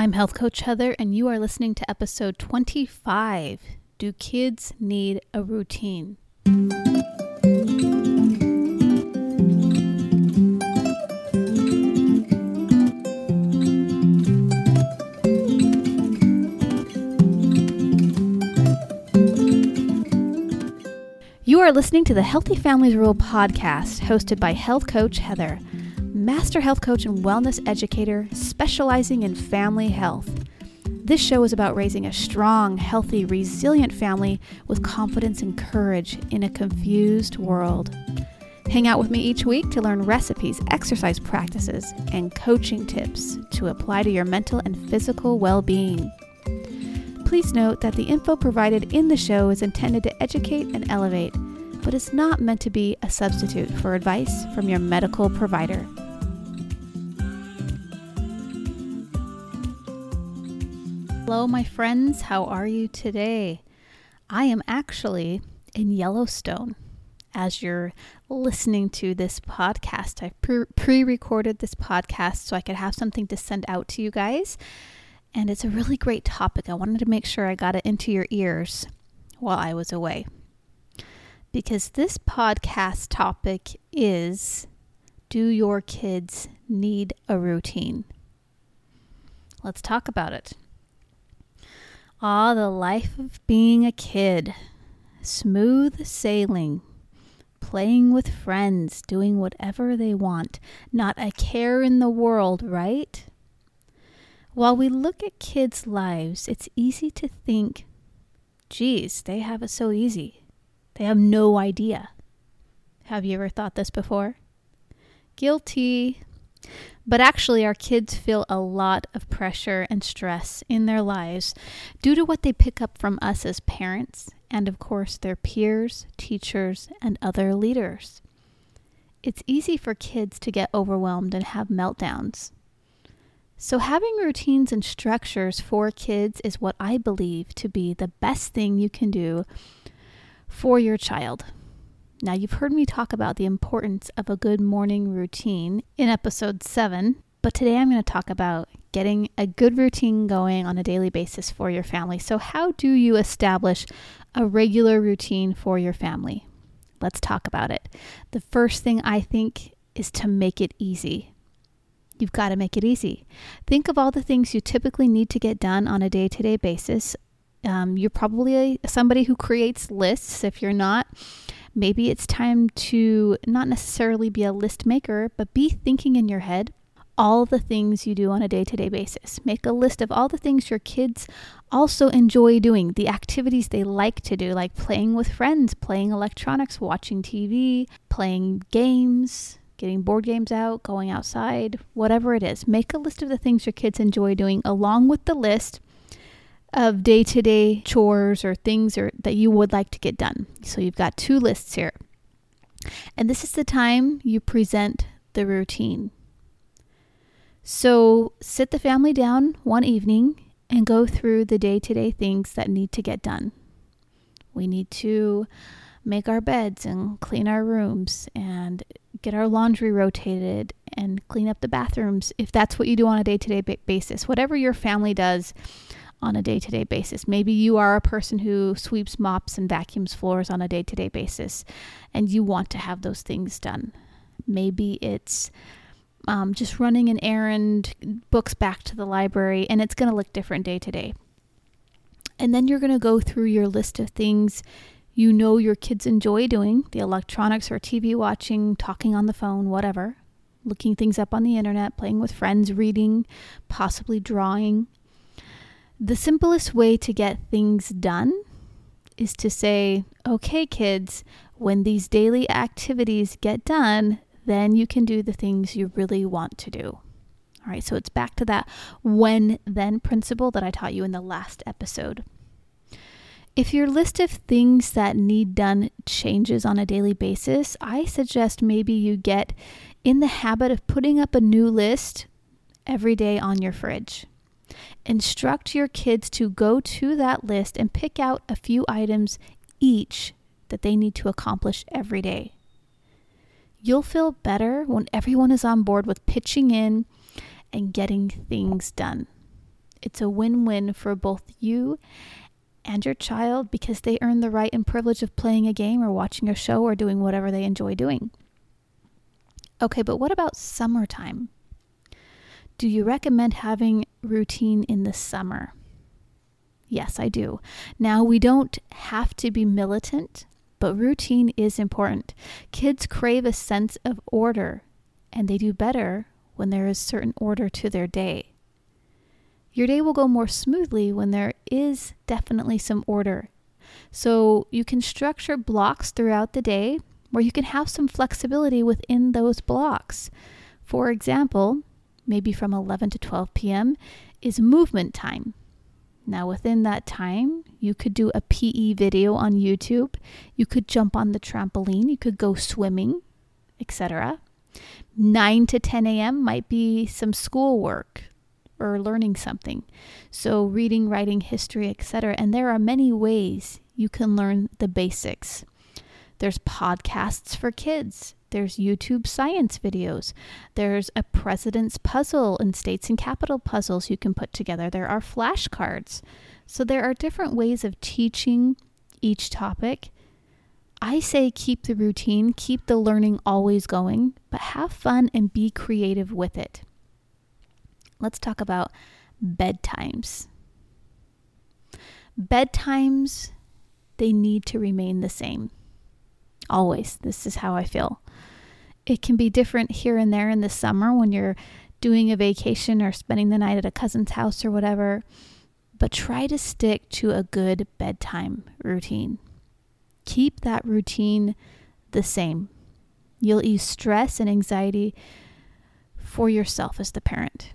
I'm Health Coach Heather, and you are listening to episode 25 Do Kids Need a Routine? You are listening to the Healthy Families Rule podcast, hosted by Health Coach Heather, master health coach and wellness educator specializing in family health. This show is about raising a strong, healthy, resilient family with confidence and courage in a confused world. Hang out with me each week to learn recipes, exercise practices, and coaching tips to apply to your mental and physical well being. Please note that the info provided in the show is intended to educate and elevate, but is not meant to be a substitute for advice from your medical provider. Hello, my friends. How are you today? I am actually in Yellowstone as you're listening to this podcast. I pre recorded this podcast so I could have something to send out to you guys and it's a really great topic. I wanted to make sure I got it into your ears while I was away. Because this podcast topic is Do your kids need a routine? Let's talk about it. Ah, the life of being a kid. Smooth sailing, playing with friends, doing whatever they want, not a care in the world, right? While we look at kids' lives, it's easy to think, geez, they have it so easy. They have no idea. Have you ever thought this before? Guilty. But actually, our kids feel a lot of pressure and stress in their lives due to what they pick up from us as parents and, of course, their peers, teachers, and other leaders. It's easy for kids to get overwhelmed and have meltdowns. So, having routines and structures for kids is what I believe to be the best thing you can do for your child. Now, you've heard me talk about the importance of a good morning routine in episode 7, but today I'm going to talk about getting a good routine going on a daily basis for your family. So, how do you establish a regular routine for your family? Let's talk about it. The first thing I think is to make it easy. You've got to make it easy. Think of all the things you typically need to get done on a day to day basis. Um, you're probably a, somebody who creates lists. If you're not, maybe it's time to not necessarily be a list maker, but be thinking in your head all the things you do on a day to day basis. Make a list of all the things your kids also enjoy doing, the activities they like to do, like playing with friends, playing electronics, watching TV, playing games, getting board games out, going outside, whatever it is. Make a list of the things your kids enjoy doing along with the list of day-to-day chores or things or that you would like to get done. So you've got two lists here. And this is the time you present the routine. So sit the family down one evening and go through the day-to-day things that need to get done. We need to make our beds and clean our rooms and get our laundry rotated and clean up the bathrooms if that's what you do on a day to day basis. Whatever your family does on a day to day basis. Maybe you are a person who sweeps, mops, and vacuums floors on a day to day basis and you want to have those things done. Maybe it's um, just running an errand, books back to the library, and it's going to look different day to day. And then you're going to go through your list of things you know your kids enjoy doing the electronics or TV watching, talking on the phone, whatever, looking things up on the internet, playing with friends, reading, possibly drawing. The simplest way to get things done is to say, okay, kids, when these daily activities get done, then you can do the things you really want to do. All right, so it's back to that when then principle that I taught you in the last episode. If your list of things that need done changes on a daily basis, I suggest maybe you get in the habit of putting up a new list every day on your fridge. Instruct your kids to go to that list and pick out a few items each that they need to accomplish every day. You'll feel better when everyone is on board with pitching in and getting things done. It's a win win for both you and your child because they earn the right and privilege of playing a game or watching a show or doing whatever they enjoy doing. Okay, but what about summertime? Do you recommend having routine in the summer? Yes, I do. Now, we don't have to be militant, but routine is important. Kids crave a sense of order, and they do better when there is certain order to their day. Your day will go more smoothly when there is definitely some order. So you can structure blocks throughout the day where you can have some flexibility within those blocks. For example, maybe from 11 to 12 p.m., is movement time. Now, within that time, you could do a PE video on YouTube, you could jump on the trampoline, you could go swimming, etc. 9 to 10 a.m. might be some schoolwork or learning something. So, reading, writing, history, etc. And there are many ways you can learn the basics. There's podcasts for kids. There's YouTube science videos. There's a president's puzzle and states and capital puzzles you can put together. There are flashcards. So there are different ways of teaching each topic. I say keep the routine, keep the learning always going, but have fun and be creative with it. Let's talk about bedtimes. Bedtimes, they need to remain the same. Always. This is how I feel. It can be different here and there in the summer when you're doing a vacation or spending the night at a cousin's house or whatever, but try to stick to a good bedtime routine. Keep that routine the same. You'll ease stress and anxiety for yourself as the parent.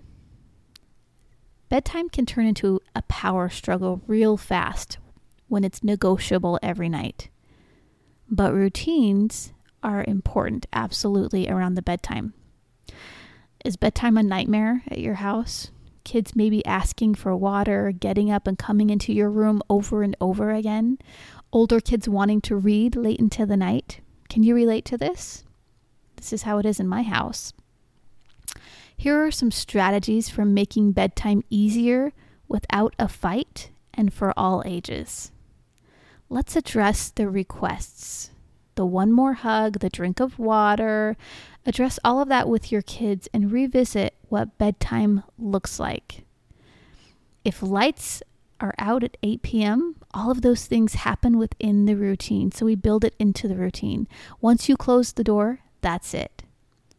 Bedtime can turn into a power struggle real fast when it's negotiable every night. But routines are important, absolutely, around the bedtime. Is bedtime a nightmare at your house? Kids maybe asking for water, getting up and coming into your room over and over again. Older kids wanting to read late into the night. Can you relate to this? This is how it is in my house. Here are some strategies for making bedtime easier without a fight and for all ages. Let's address the requests the one more hug, the drink of water. Address all of that with your kids and revisit what bedtime looks like. If lights are out at 8 p.m., all of those things happen within the routine. So we build it into the routine. Once you close the door, that's it.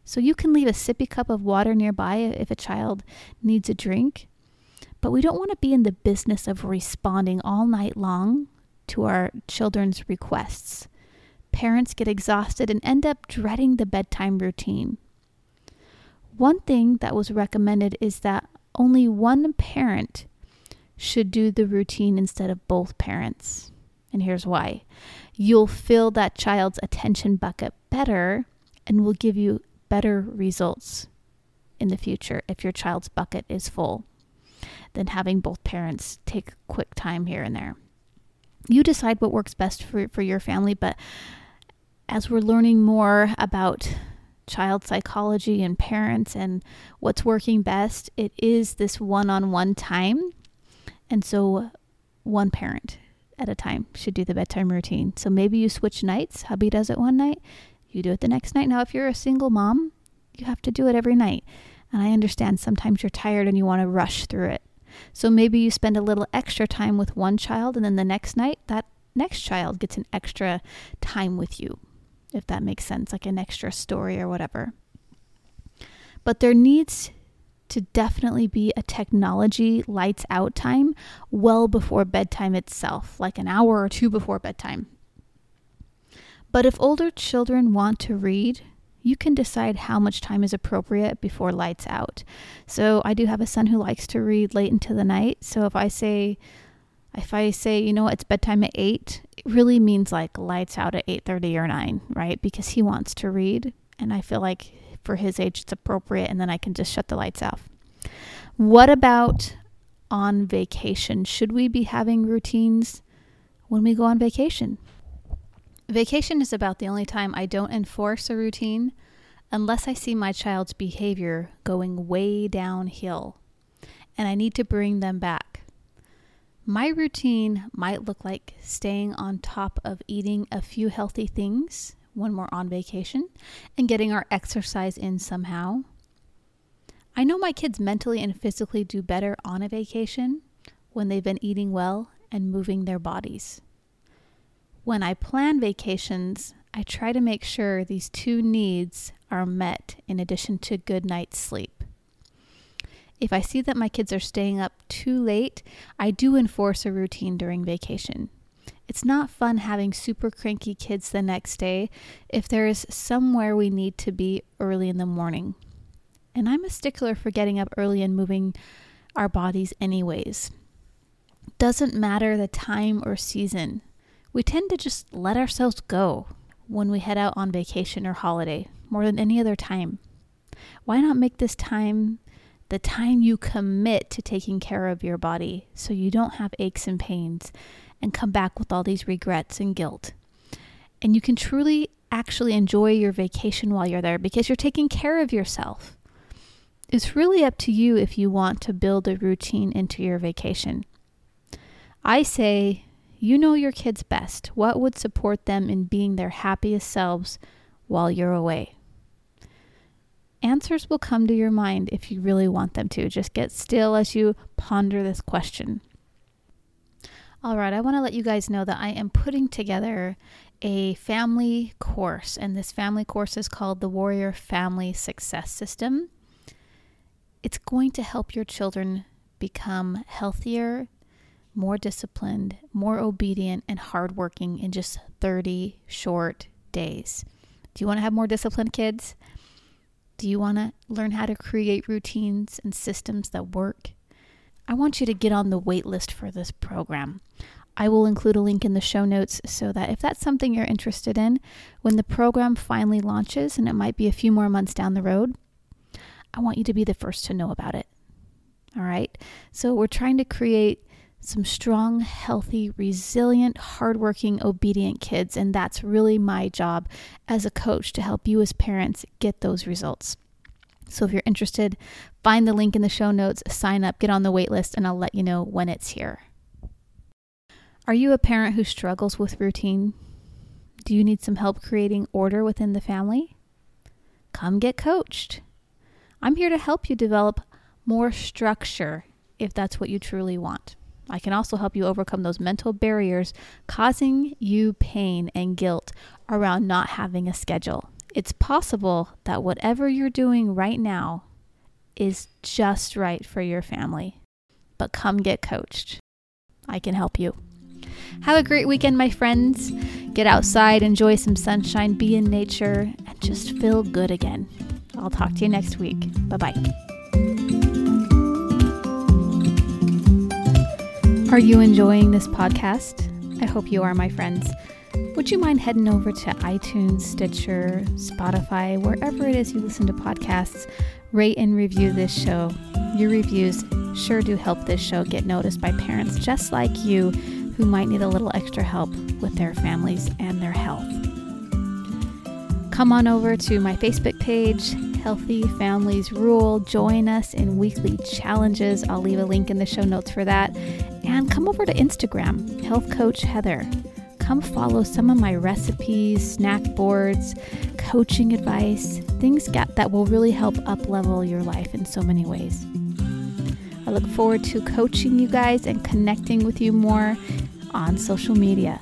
So you can leave a sippy cup of water nearby if a child needs a drink. But we don't want to be in the business of responding all night long to our children's requests. Parents get exhausted and end up dreading the bedtime routine. One thing that was recommended is that only one parent should do the routine instead of both parents. And here's why you'll fill that child's attention bucket better and will give you better results in the future if your child's bucket is full than having both parents take quick time here and there you decide what works best for, for your family. But as we're learning more about child psychology and parents and what's working best, it is this one on one time. And so, one parent at a time should do the bedtime routine. So, maybe you switch nights. Hubby does it one night, you do it the next night. Now, if you're a single mom, you have to do it every night. And I understand sometimes you're tired and you want to rush through it. So maybe you spend a little extra time with one child, and then the next night, that next child gets an extra time with you, if that makes sense, like an extra story or whatever. But there needs to definitely be a technology lights out time well before bedtime itself, like an hour or two before bedtime. But if older children want to read, you can decide how much time is appropriate before lights out. So I do have a son who likes to read late into the night. So if I say if I say, you know it's bedtime at 8, it really means like lights out at 8:30 or 9, right? Because he wants to read and I feel like for his age it's appropriate and then I can just shut the lights off. What about on vacation? Should we be having routines when we go on vacation? Vacation is about the only time I don't enforce a routine unless I see my child's behavior going way downhill. and I need to bring them back. My routine might look like staying on top of eating a few healthy things when we're on vacation and getting our exercise in somehow. I know my kids mentally and physically do better on a vacation when they've been eating well and moving their bodies. When I plan vacations, I try to make sure these two needs are met in addition to good night's sleep. If I see that my kids are staying up too late, I do enforce a routine during vacation. It's not fun having super cranky kids the next day if there is somewhere we need to be early in the morning. And I'm a stickler for getting up early and moving our bodies, anyways. Doesn't matter the time or season, we tend to just let ourselves go when we head out on vacation or holiday more than any other time. Why not make this time the time you commit to taking care of your body so you don't have aches and pains and come back with all these regrets and guilt. And you can truly actually enjoy your vacation while you're there because you're taking care of yourself. It's really up to you if you want to build a routine into your vacation. I say, you know your kids best. What would support them in being their happiest selves while you're away? Answers will come to your mind if you really want them to. Just get still as you ponder this question. All right, I want to let you guys know that I am putting together a family course, and this family course is called the Warrior Family Success System. It's going to help your children become healthier, more disciplined, more obedient, and hardworking in just 30 short days. Do you want to have more disciplined kids? Do you want to learn how to create routines and systems that work? I want you to get on the wait list for this program. I will include a link in the show notes so that if that's something you're interested in, when the program finally launches, and it might be a few more months down the road, I want you to be the first to know about it. All right. So, we're trying to create some strong, healthy, resilient, hardworking, obedient kids. And that's really my job as a coach to help you as parents get those results. So if you're interested, find the link in the show notes, sign up, get on the wait list, and I'll let you know when it's here. Are you a parent who struggles with routine? Do you need some help creating order within the family? Come get coached. I'm here to help you develop more structure if that's what you truly want. I can also help you overcome those mental barriers causing you pain and guilt around not having a schedule. It's possible that whatever you're doing right now is just right for your family. But come get coached. I can help you. Have a great weekend, my friends. Get outside, enjoy some sunshine, be in nature, and just feel good again. I'll talk to you next week. Bye bye. Are you enjoying this podcast? I hope you are, my friends would you mind heading over to iTunes, Stitcher, Spotify, wherever it is you listen to podcasts, rate and review this show? Your reviews sure do help this show get noticed by parents just like you who might need a little extra help with their families and their health. Come on over to my Facebook page, Healthy Families Rule. Join us in weekly challenges. I'll leave a link in the show notes for that. And come over to Instagram, Health Coach Heather come follow some of my recipes, snack boards, coaching advice, things that will really help up level your life in so many ways. I look forward to coaching you guys and connecting with you more on social media.